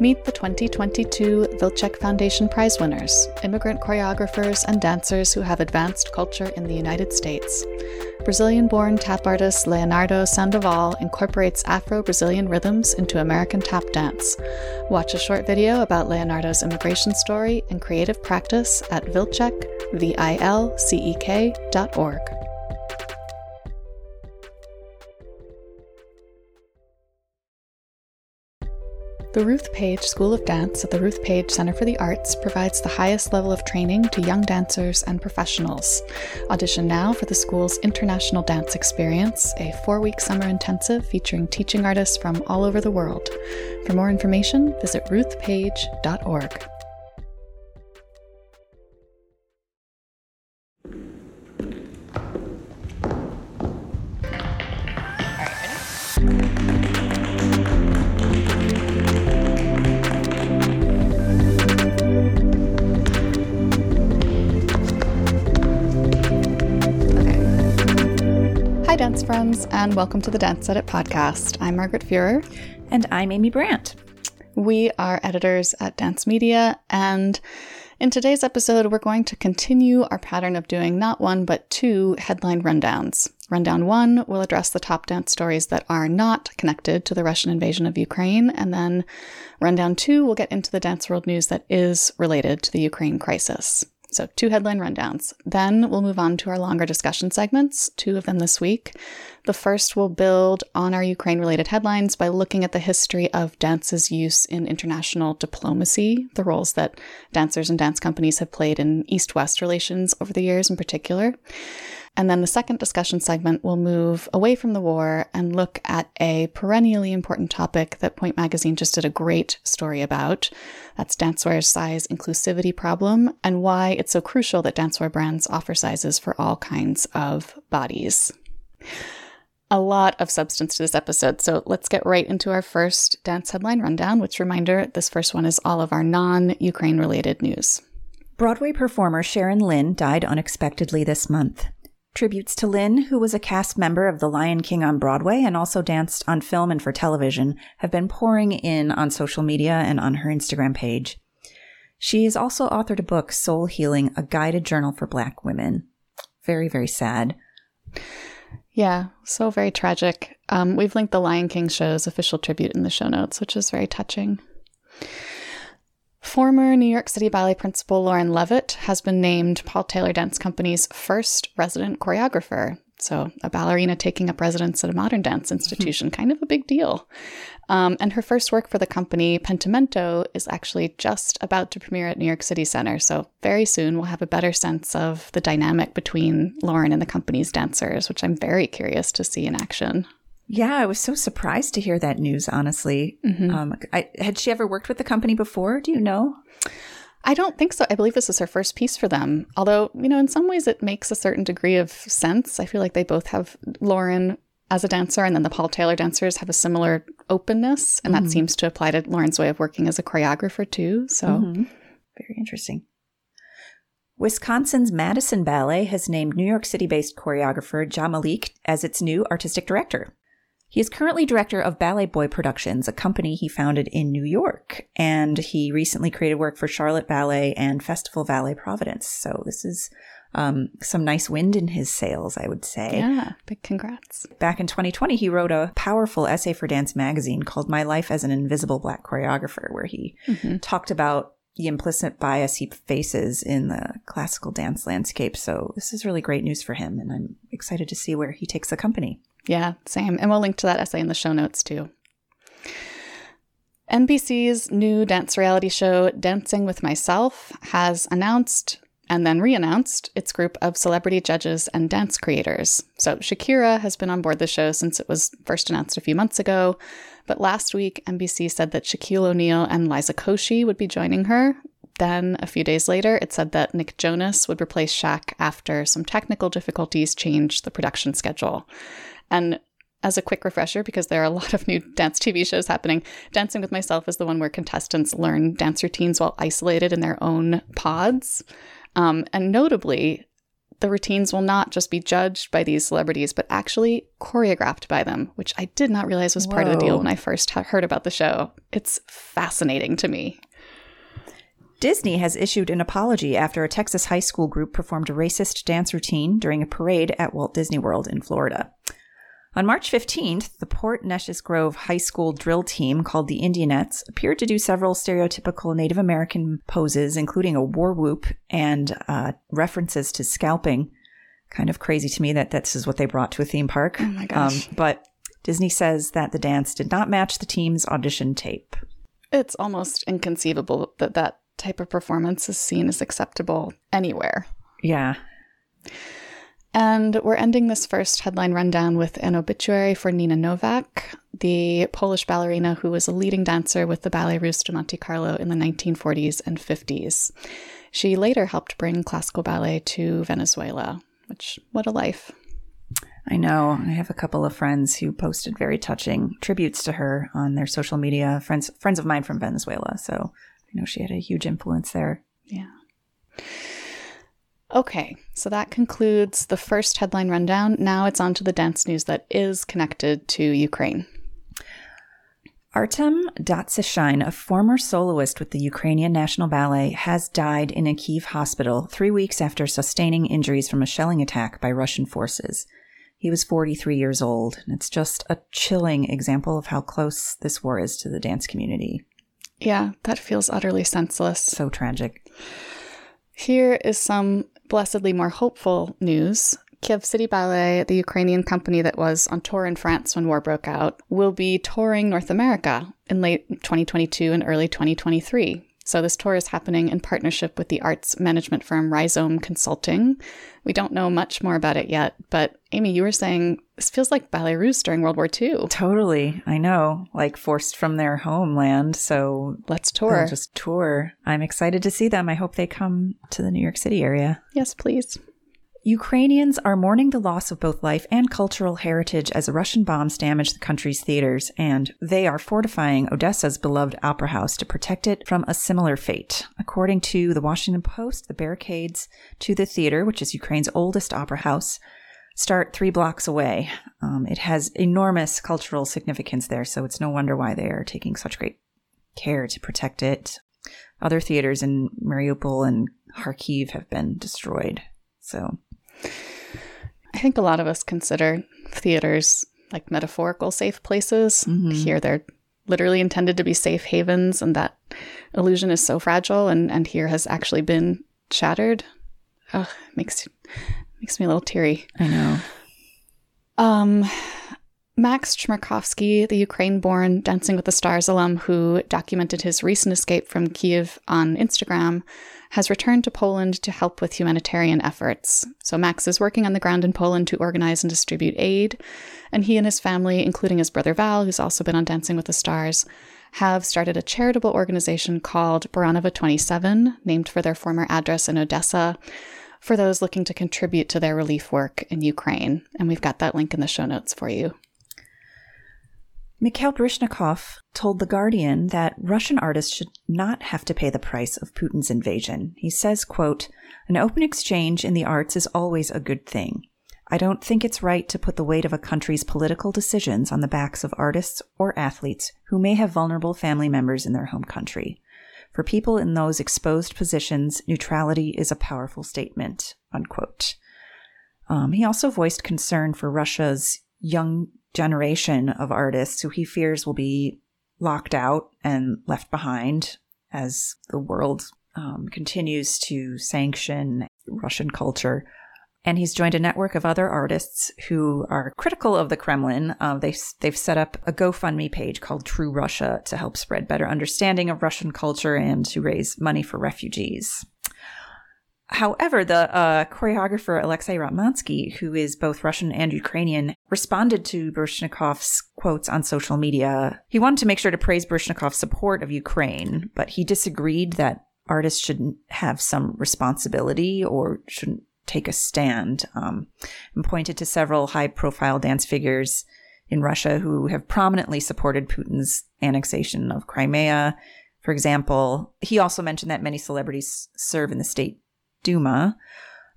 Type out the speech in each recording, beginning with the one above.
Meet the 2022 Vilcek Foundation Prize winners, immigrant choreographers and dancers who have advanced culture in the United States. Brazilian born tap artist Leonardo Sandoval incorporates Afro Brazilian rhythms into American tap dance. Watch a short video about Leonardo's immigration story and creative practice at vilcek, V-I-L-C-E-K dot org. The Ruth Page School of Dance at the Ruth Page Center for the Arts provides the highest level of training to young dancers and professionals. Audition now for the school's International Dance Experience, a four week summer intensive featuring teaching artists from all over the world. For more information, visit ruthpage.org. dance friends, and welcome to the Dance Edit podcast. I'm Margaret Fuhrer. And I'm Amy Brandt. We are editors at Dance Media, and in today's episode, we're going to continue our pattern of doing not one, but two headline rundowns. Rundown one will address the top dance stories that are not connected to the Russian invasion of Ukraine, and then rundown two will get into the dance world news that is related to the Ukraine crisis. So, two headline rundowns. Then we'll move on to our longer discussion segments, two of them this week. The first will build on our Ukraine related headlines by looking at the history of dance's use in international diplomacy, the roles that dancers and dance companies have played in East West relations over the years in particular. And then the second discussion segment will move away from the war and look at a perennially important topic that Pointe Magazine just did a great story about. That's dancewear's size inclusivity problem and why it's so crucial that dancewear brands offer sizes for all kinds of bodies. A lot of substance to this episode, so let's get right into our first dance headline rundown, which reminder this first one is all of our non Ukraine related news. Broadway performer Sharron Lynn died unexpectedly this month. Tributes to Lynn, who was a cast member of The Lion King on Broadway and also danced on film and for television, have been pouring in on social media and on her Instagram page. She has also authored a book, Soul Healing, a guided journal for Black women. Very, very sad. Yeah, so very tragic. Um, we've linked the Lion King show's official tribute in the show notes, which is very touching. Former New York City Ballet principal Lauren Lovette has been named Paul Taylor Dance Company's first resident choreographer. So, a ballerina taking up residence at a modern dance institution, mm-hmm. kind of a big deal. Um, and her first work for the company, Pentimento, is actually just about to premiere at New York City Center. So, very soon we'll have a better sense of the dynamic between Lauren and the company's dancers, which I'm very curious to see in action. Yeah, I was so surprised to hear that news, honestly. Mm-hmm. Um, I, had she ever worked with the company before? Do you know? I don't think so. I believe this is her first piece for them. Although, you know, in some ways it makes a certain degree of sense. I feel like they both have Lauren as a dancer, and then the Paul Taylor dancers have a similar openness. And mm-hmm. that seems to apply to Lauren's way of working as a choreographer, too. So, mm-hmm. very interesting. Wisconsin's Madison Ballet has named New York City based choreographer Ja Malik as its new artistic director. He is currently director of Ballet Boy Productions, a company he founded in New York. And he recently created work for Charlotte Ballet and Festival Ballet Providence. So this is um, some nice wind in his sails, I would say. Yeah, big congrats. Back in 2020, he wrote a powerful essay for Dance Magazine called My Life as an Invisible Black Choreographer, where he mm-hmm. talked about the implicit bias he faces in the classical dance landscape. So this is really great news for him, and I'm excited to see where he takes the company. Yeah, same. And we'll link to that essay in the show notes too. NBC's new dance reality show, Dancing with Myself, has announced and then re announced its group of celebrity judges and dance creators. So, Shakira has been on board the show since it was first announced a few months ago. But last week, NBC said that Shaquille O'Neal and Liza Koshy would be joining her. Then, a few days later, it said that Nick Jonas would replace Shaq after some technical difficulties changed the production schedule. And as a quick refresher, because there are a lot of new dance TV shows happening, Dancing with Myself is the one where contestants learn dance routines while isolated in their own pods. Um, and notably, the routines will not just be judged by these celebrities, but actually choreographed by them, which I did not realize was part of the deal when I first heard about the show. It's fascinating to me. Disney has issued an apology after a Texas high school group performed a racist dance routine during a parade at Walt Disney World in Florida. On March 15th, the Port Neches Grove High School drill team called the Indianettes appeared to do several stereotypical Native American poses, including a war whoop and uh, references to scalping. Kind of crazy to me that this is what they brought to a theme park. Oh my gosh. Um, but Disney says that the dance did not match the team's audition tape. It's almost inconceivable that that type of performance is seen as acceptable anywhere. Yeah. And we're ending this first headline rundown with an obituary for Nina Novak, the Polish ballerina who was a leading dancer with the Ballet Russe de Monte Carlo in the 1940s and 50s. She later helped bring classical ballet to Venezuela, which, what a life. I know. I have a couple of friends who posted very touching tributes to her on their social media, friends friends of mine from Venezuela. So I know she had a huge influence there. Yeah. Okay, so that concludes the first headline rundown. Now it's on to the dance news that is connected to Ukraine. Artem Datsyshyn, a former soloist with the Ukrainian National Ballet, has died in a Kiev hospital three weeks after sustaining injuries from a shelling attack by Russian forces. He was 43 years old, and it's just a chilling example of how close this war is to the dance community. Yeah, that feels utterly senseless. So tragic. Here is some blessedly more hopeful news. Kiev City Ballet, the Ukrainian company that was on tour in France when war broke out, will be touring North America in late 2022 and early 2023. So, this tour is happening in partnership with the arts management firm Rhizome Consulting. We don't know much more about it yet, but Amy, you were saying this feels like Ballet Russe during World War II. Totally. I know. Like forced from their homeland. So, let's tour. Just tour. I'm excited to see them. I hope they come to the New York City area. Yes, please. Ukrainians are mourning the loss of both life and cultural heritage as Russian bombs damage the country's theaters, and they are fortifying Odessa's beloved opera house to protect it from a similar fate. According to the Washington Post, the barricades to the theater, which is Ukraine's oldest opera house, start three blocks away. Um, it has enormous cultural significance there, so it's no wonder why they are taking such great care to protect it. Other theaters in Mariupol and Kharkiv have been destroyed. So I think a lot of us consider theaters like metaphorical safe places. Mm-hmm. Here they're literally intended to be safe havens, and that illusion is so fragile and, and here has actually been shattered. Ugh, makes makes me a little teary. I know. Um Max Chmerkovskiy, the Ukraine born Dancing with the Stars alum who documented his recent escape from Kiev on Instagram, has returned to Poland to help with humanitarian efforts. So Max is working on the ground in Poland to organize and distribute aid, and he and his family, including his brother Val, who's also been on Dancing with the Stars, have started a charitable organization called Baranova 27, named for their former address in Odessa, for those looking to contribute to their relief work in Ukraine. And we've got that link in the show notes for you. Mikhail Baryshnikov told The Guardian that Russian artists should not have to pay the price of Putin's invasion. He says, quote, An open exchange in the arts is always a good thing. I don't think it's right to put the weight of a country's political decisions on the backs of artists or athletes who may have vulnerable family members in their home country. For people in those exposed positions, neutrality is a powerful statement. Unquote. Um, he also voiced concern for Russia's young generation of artists who he fears will be locked out and left behind as the world um, continues to sanction Russian culture. And he's joined a network of other artists who are critical of the Kremlin. Uh, they, they've set up a GoFundMe page called True Russia to help spread better understanding of Russian culture and to raise money for refugees. However, the uh, choreographer Alexei Ratmansky, who is both Russian and Ukrainian, responded to Baryshnikov's quotes on social media. He wanted to make sure to praise Baryshnikov's support of Ukraine, but he disagreed that artists shouldn't have some responsibility or shouldn't take a stand, um, and pointed to several high profile dance figures in Russia who have prominently supported Putin's annexation of Crimea. For example, he also mentioned that many celebrities serve in the state Duma.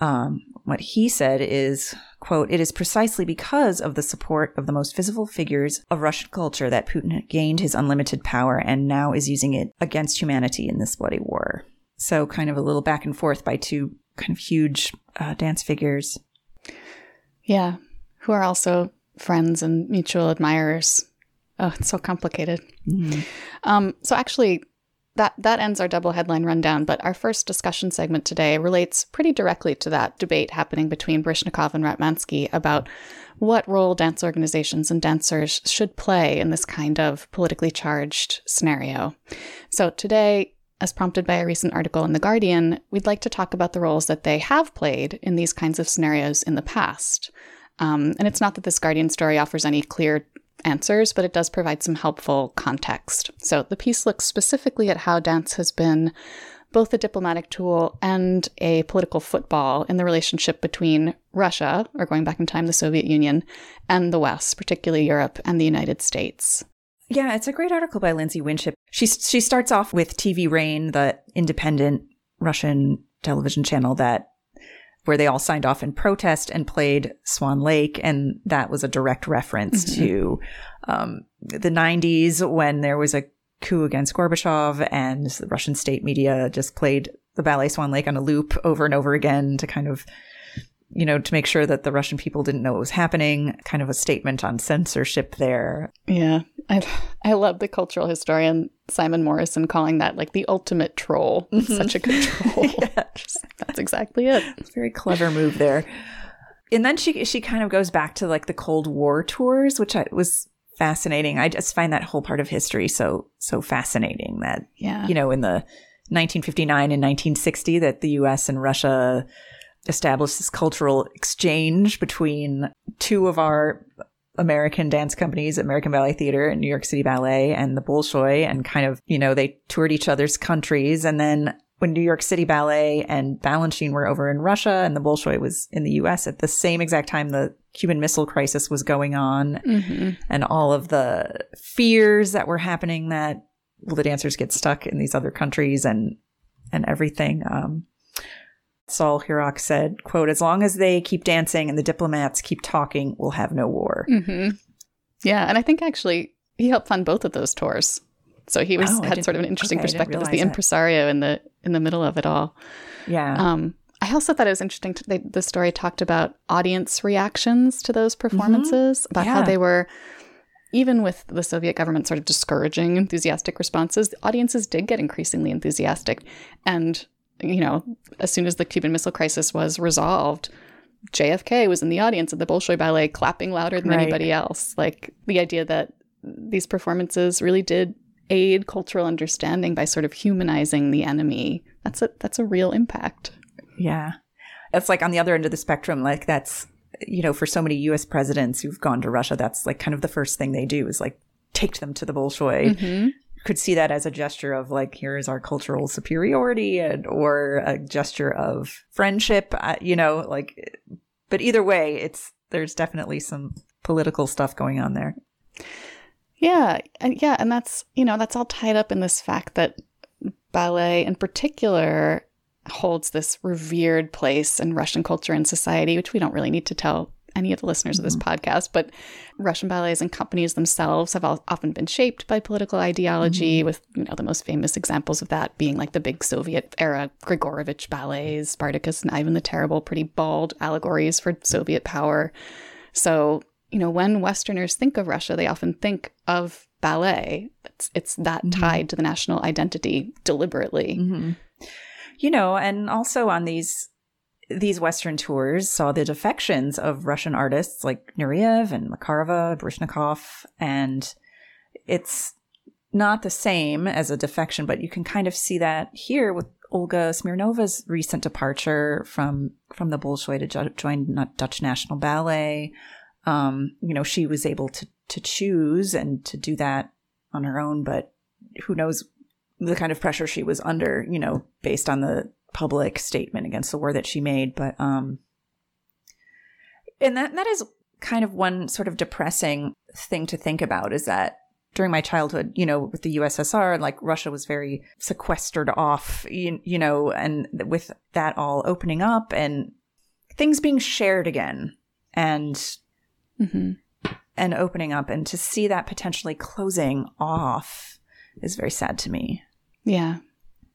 Um, what he said is, quote, it is precisely because of the support of the most visible figures of Russian culture that Putin gained his unlimited power and now is using it against humanity in this bloody war. So kind of a little back and forth by two kind of huge uh, dance figures. Yeah, who are also friends and mutual admirers. Oh, it's so complicated. Mm-hmm. Um, so actually, that that ends our double headline rundown. But our first discussion segment today relates pretty directly to that debate happening between Baryshnikov and Ratmansky about what role dance organizations and dancers should play in this kind of politically charged scenario. So today, as prompted by a recent article in The Guardian, we'd like to talk about the roles that they have played in these kinds of scenarios in the past. Um, and it's not that this Guardian story offers any clear answers, but it does provide some helpful context. So the piece looks specifically at how dance has been both a diplomatic tool and a political football in the relationship between Russia, or going back in time, the Soviet Union, and the West, particularly Europe and the United States. Yeah, it's a great article by Lyndsey Winship. She she starts off with TV Rain, the independent Russian television channel that where they all signed off in protest and played Swan Lake. And that was a direct reference mm-hmm. to um, the 90s when there was a coup against Gorbachev and the Russian state media just played the ballet Swan Lake on a loop over and over again to kind of you know, to make sure that the Russian people didn't know what was happening, kind of a statement on censorship there. Yeah. I I love the cultural historian Simon Morrison calling that like the ultimate troll. Mm-hmm. Such a good troll. yeah. That's exactly it. It's very clever move there. And then she she kind of goes back to like the Cold War tours, which I was fascinating. I just find that whole part of history so so fascinating that yeah. you know, in the 1959 and 1960 that the US and Russia established this cultural exchange between two of our American dance companies, American Ballet Theater and New York City Ballet and the Bolshoi and kind of, you know, they toured each other's countries. And then when New York City Ballet and Balanchine were over in Russia and the Bolshoi was in the US at the same exact time the Cuban Missile Crisis was going on mm-hmm. and all of the fears that were happening that will the dancers get stuck in these other countries and and everything. Um, Sol Hurok said, quote, as long as they keep dancing and the diplomats keep talking, we'll have no war. Mm-hmm. Yeah. And I think actually he helped fund both of those tours. So he was oh, had sort of an interesting okay, perspective as the impresario in the in the middle of it all. Yeah. Um, I also thought it was interesting. To, they, the story talked about audience reactions to those performances, mm-hmm. about yeah. how they were, even with the Soviet government sort of discouraging enthusiastic responses, the audiences did get increasingly enthusiastic. And you know, as soon as the Cuban Missile Crisis was resolved, JFK was in the audience at the Bolshoi Ballet clapping louder than right. anybody else. Like the idea that these performances really did aid cultural understanding by sort of humanizing the enemy. That's a that's a real impact. Yeah. It's like on the other end of the spectrum, like that's you know, for so many US presidents who've gone to Russia, that's like kind of the first thing they do is like take them to the Bolshoi. Mm-hmm could see that as a gesture of like here is our cultural superiority and or a gesture of friendship uh, you know like but either way it's there's definitely some political stuff going on there. Yeah and yeah and that's you know that's all tied up in this fact that ballet in particular holds this revered place in russian culture and society which we don't really need to tell any of the listeners mm-hmm. of this mm-hmm. podcast, but Russian ballets and companies themselves have often been shaped by political ideology, mm-hmm. with you know the most famous examples of that being like the big Soviet era Grigorovich ballets, Spartacus and Ivan the Terrible, pretty bald allegories for Soviet power. So you know when Westerners think of Russia, they often think of ballet. It's it's that mm-hmm. tied to the national identity deliberately. Mm-hmm. You know, and also on these these Western tours saw the defections of Russian artists like Nureyev and Makarova, Baryshnikov, and it's not the same as a defection, but you can kind of see that here with Olga Smirnova's recent departure from from the Bolshoi to join Dutch National Ballet. Um, you know, she was able to to choose and to do that on her own, but who knows the kind of pressure she was under, you know, based on the public statement against the war that she made. But um, and that that is kind of one sort of depressing thing to think about is that during my childhood, you know, with the USSR, and like Russia was very sequestered off, you, you know, and with that all opening up and things being shared again and hmm and opening up and to see that potentially closing off is very sad to me. Yeah.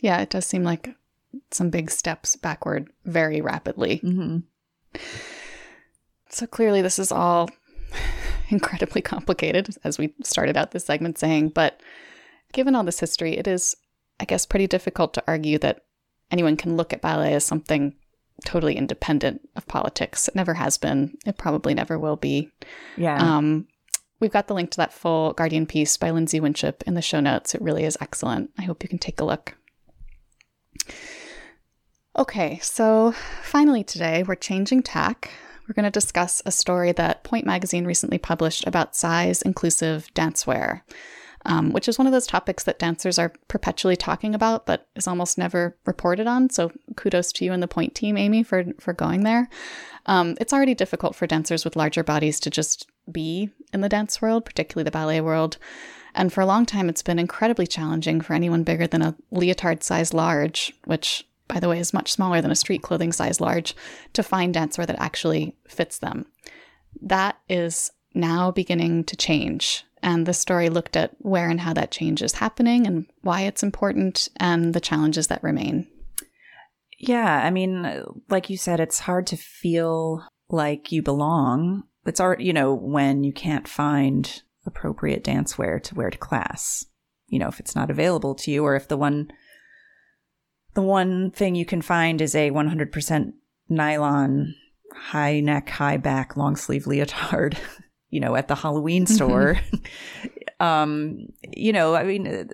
Yeah, it does seem like some big steps backward very rapidly. Mm-hmm. So clearly, this is all incredibly complicated, as we started out this segment saying. But given all this history, it is, I guess, pretty difficult to argue that anyone can look at ballet as something totally independent of politics. It never has been. It probably never will be. Yeah. Um, we've got the link to that full Guardian piece by Lyndsey Winship in the show notes. It really is excellent. I hope you can take a look. Okay, so finally today, we're changing tack. We're going to discuss a story that Pointe Magazine recently published about size inclusive dancewear, um, which is one of those topics that dancers are perpetually talking about, but is almost never reported on. So kudos to you and the Pointe team, Amy, for for going there. Um, it's already difficult for dancers with larger bodies to just be in the dance world, particularly the ballet world. And for a long time, it's been incredibly challenging for anyone bigger than a leotard size large, which, by the way, is much smaller than a street clothing size large, to find dancewear that actually fits them. That is now beginning to change. And the story looked at where and how that change is happening and why it's important and the challenges that remain. Yeah, I mean, like you said, it's hard to feel like you belong. It's art, you know, when you can't find appropriate dancewear to wear to class. You know, if it's not available to you, or if the one the one thing you can find is a 100% nylon high neck, high back, long sleeve leotard, you know, at the Halloween store. um, you know, I mean,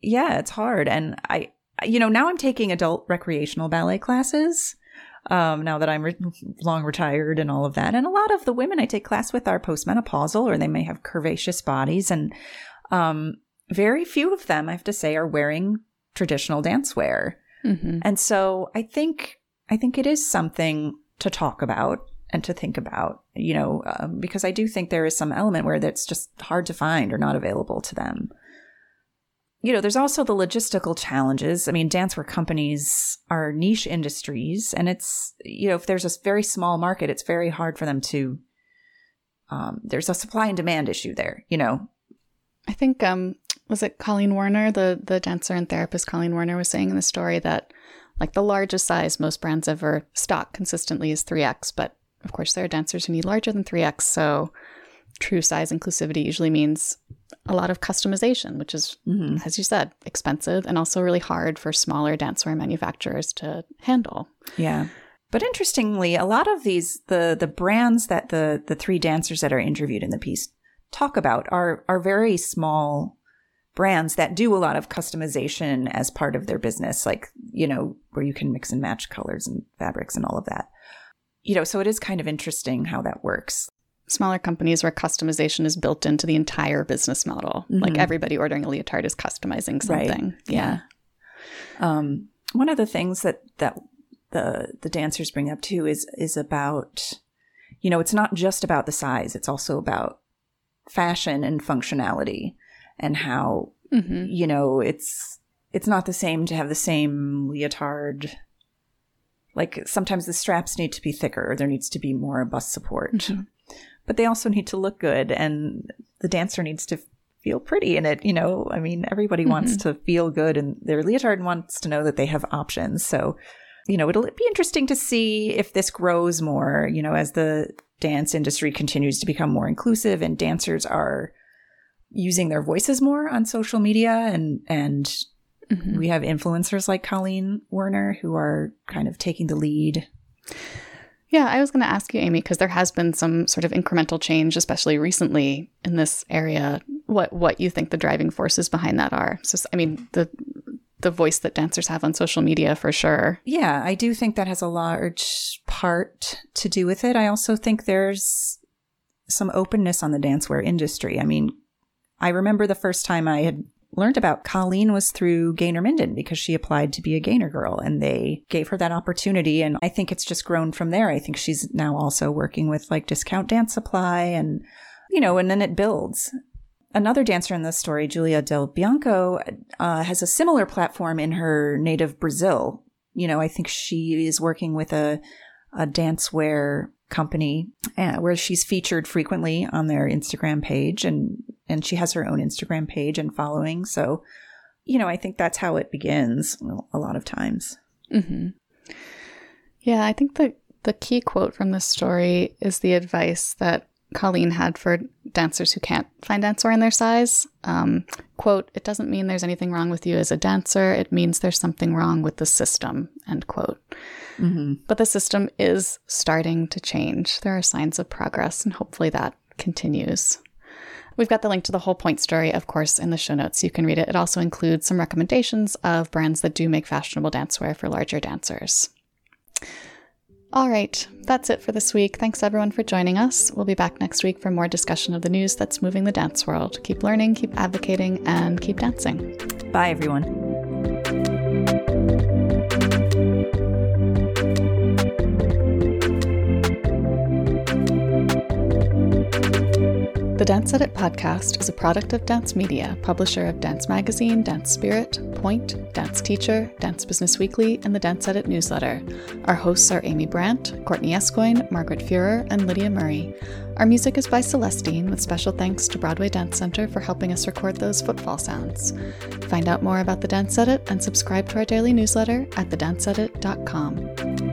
yeah, it's hard. And I, you know, now I'm taking adult recreational ballet classes. Um, now that I'm re- long retired and all of that, and a lot of the women I take class with are postmenopausal or they may have curvaceous bodies, and um, very few of them, I have to say, are wearing traditional dancewear. Mm-hmm. And so I think I think it is something to talk about and to think about, you know, um, because I do think there is some element where that's just hard to find or not available to them. You know, there's also the logistical challenges. I mean, dancewear companies are niche industries, and it's, you know, if there's a very small market, it's very hard for them to. Um, there's a supply and demand issue there, you know. I think um was it Colleen Werner, the the dancer and therapist Colleen Werner was saying in the story that like the largest size most brands ever stock consistently is 3x, but of course there are dancers who need larger than 3x, so true size inclusivity usually means a lot of customization, which is Mhm. as you said, expensive and also really hard for smaller dancewear manufacturers to handle. Yeah. But interestingly, a lot of these the the brands that the the three dancers that are interviewed in the piece talk about are are very small brands that do a lot of customization as part of their business like, you know, where you can mix and match colors and fabrics and all of that. You know, so it is kind of interesting how that works. Smaller companies where customization is built into the entire business model. Like Mhm. everybody ordering a leotard is customizing Right. something. Yeah. Um, one of the things that that the the dancers bring up too is is about, you know, it's not just about the size; it's also about fashion and functionality, and how hmm you know it's it's not the same to have the same leotard. Like sometimes the straps need to be thicker; there needs to be more bust support, Mhm. but they also need to look good, and the dancer needs to feel pretty in it. You know, I mean, everybody wants to feel good and their leotard wants to know that they have options. So, you know, it'll be interesting to see if this grows more, you know, as the dance industry continues to become more inclusive and dancers are using their voices more on social media and and Mhm. we have influencers like Colleen Werner who are kind of taking the lead. Yeah, I was going to ask you, Amy, because there has been some sort of incremental change, especially recently in this area. What what you think the driving forces behind that are? So, I mean, the the voice that dancers have on social media for sure. Yeah, I do think that has a large part to do with it. I also think there's some openness on the dancewear industry. I mean, I remember the first time I had learned about Colleen was through Gaynor Minden because she applied to be a Gaynor girl and they gave her that opportunity. And I think it's just grown from there. I think she's now also working with like Discount Dance Supply and, you know, and then it builds. Another dancer in this story, Julia Del Bianco, uh, has a similar platform in her native Brazil. You know, I think she is working with a a dancewear company uh, where she's featured frequently on their Instagram page and and she has her own Instagram page and following. So, you know, I think that's how it begins a lot of times. Mm-hmm. Yeah, I think the the key quote from this story is the advice that Colleen had for dancers who can't find dancewear in their size. Um, quote, it doesn't mean there's anything wrong with you as a dancer. It means there's something wrong with the system, end quote. Mm-hmm. But the system is starting to change. There are signs of progress, and hopefully that continues. We've got the link to the whole Pointe story, of course, in the show notes. You can read it. It also includes some recommendations of brands that do make fashionable dancewear for larger dancers. All right, that's it for this week. Thanks everyone for joining us. We'll be back next week for more discussion of the news that's moving the dance world. Keep learning, keep advocating, and keep dancing. Bye, everyone. The Dance Edit podcast is a product of Dance Media, publisher of Dance Magazine, Dance Spirit, Pointe, Dance Teacher, Dance Business Weekly, and the Dance Edit newsletter. Our hosts are Amy Brandt, Courtney Escoyne, Margaret Fuhrer, and Lydia Murray. Our music is by Celestine, with special thanks to Broadway Dance Center for helping us record those footfall sounds. Find out more about the Dance Edit and subscribe to our daily newsletter at thedanceedit.com.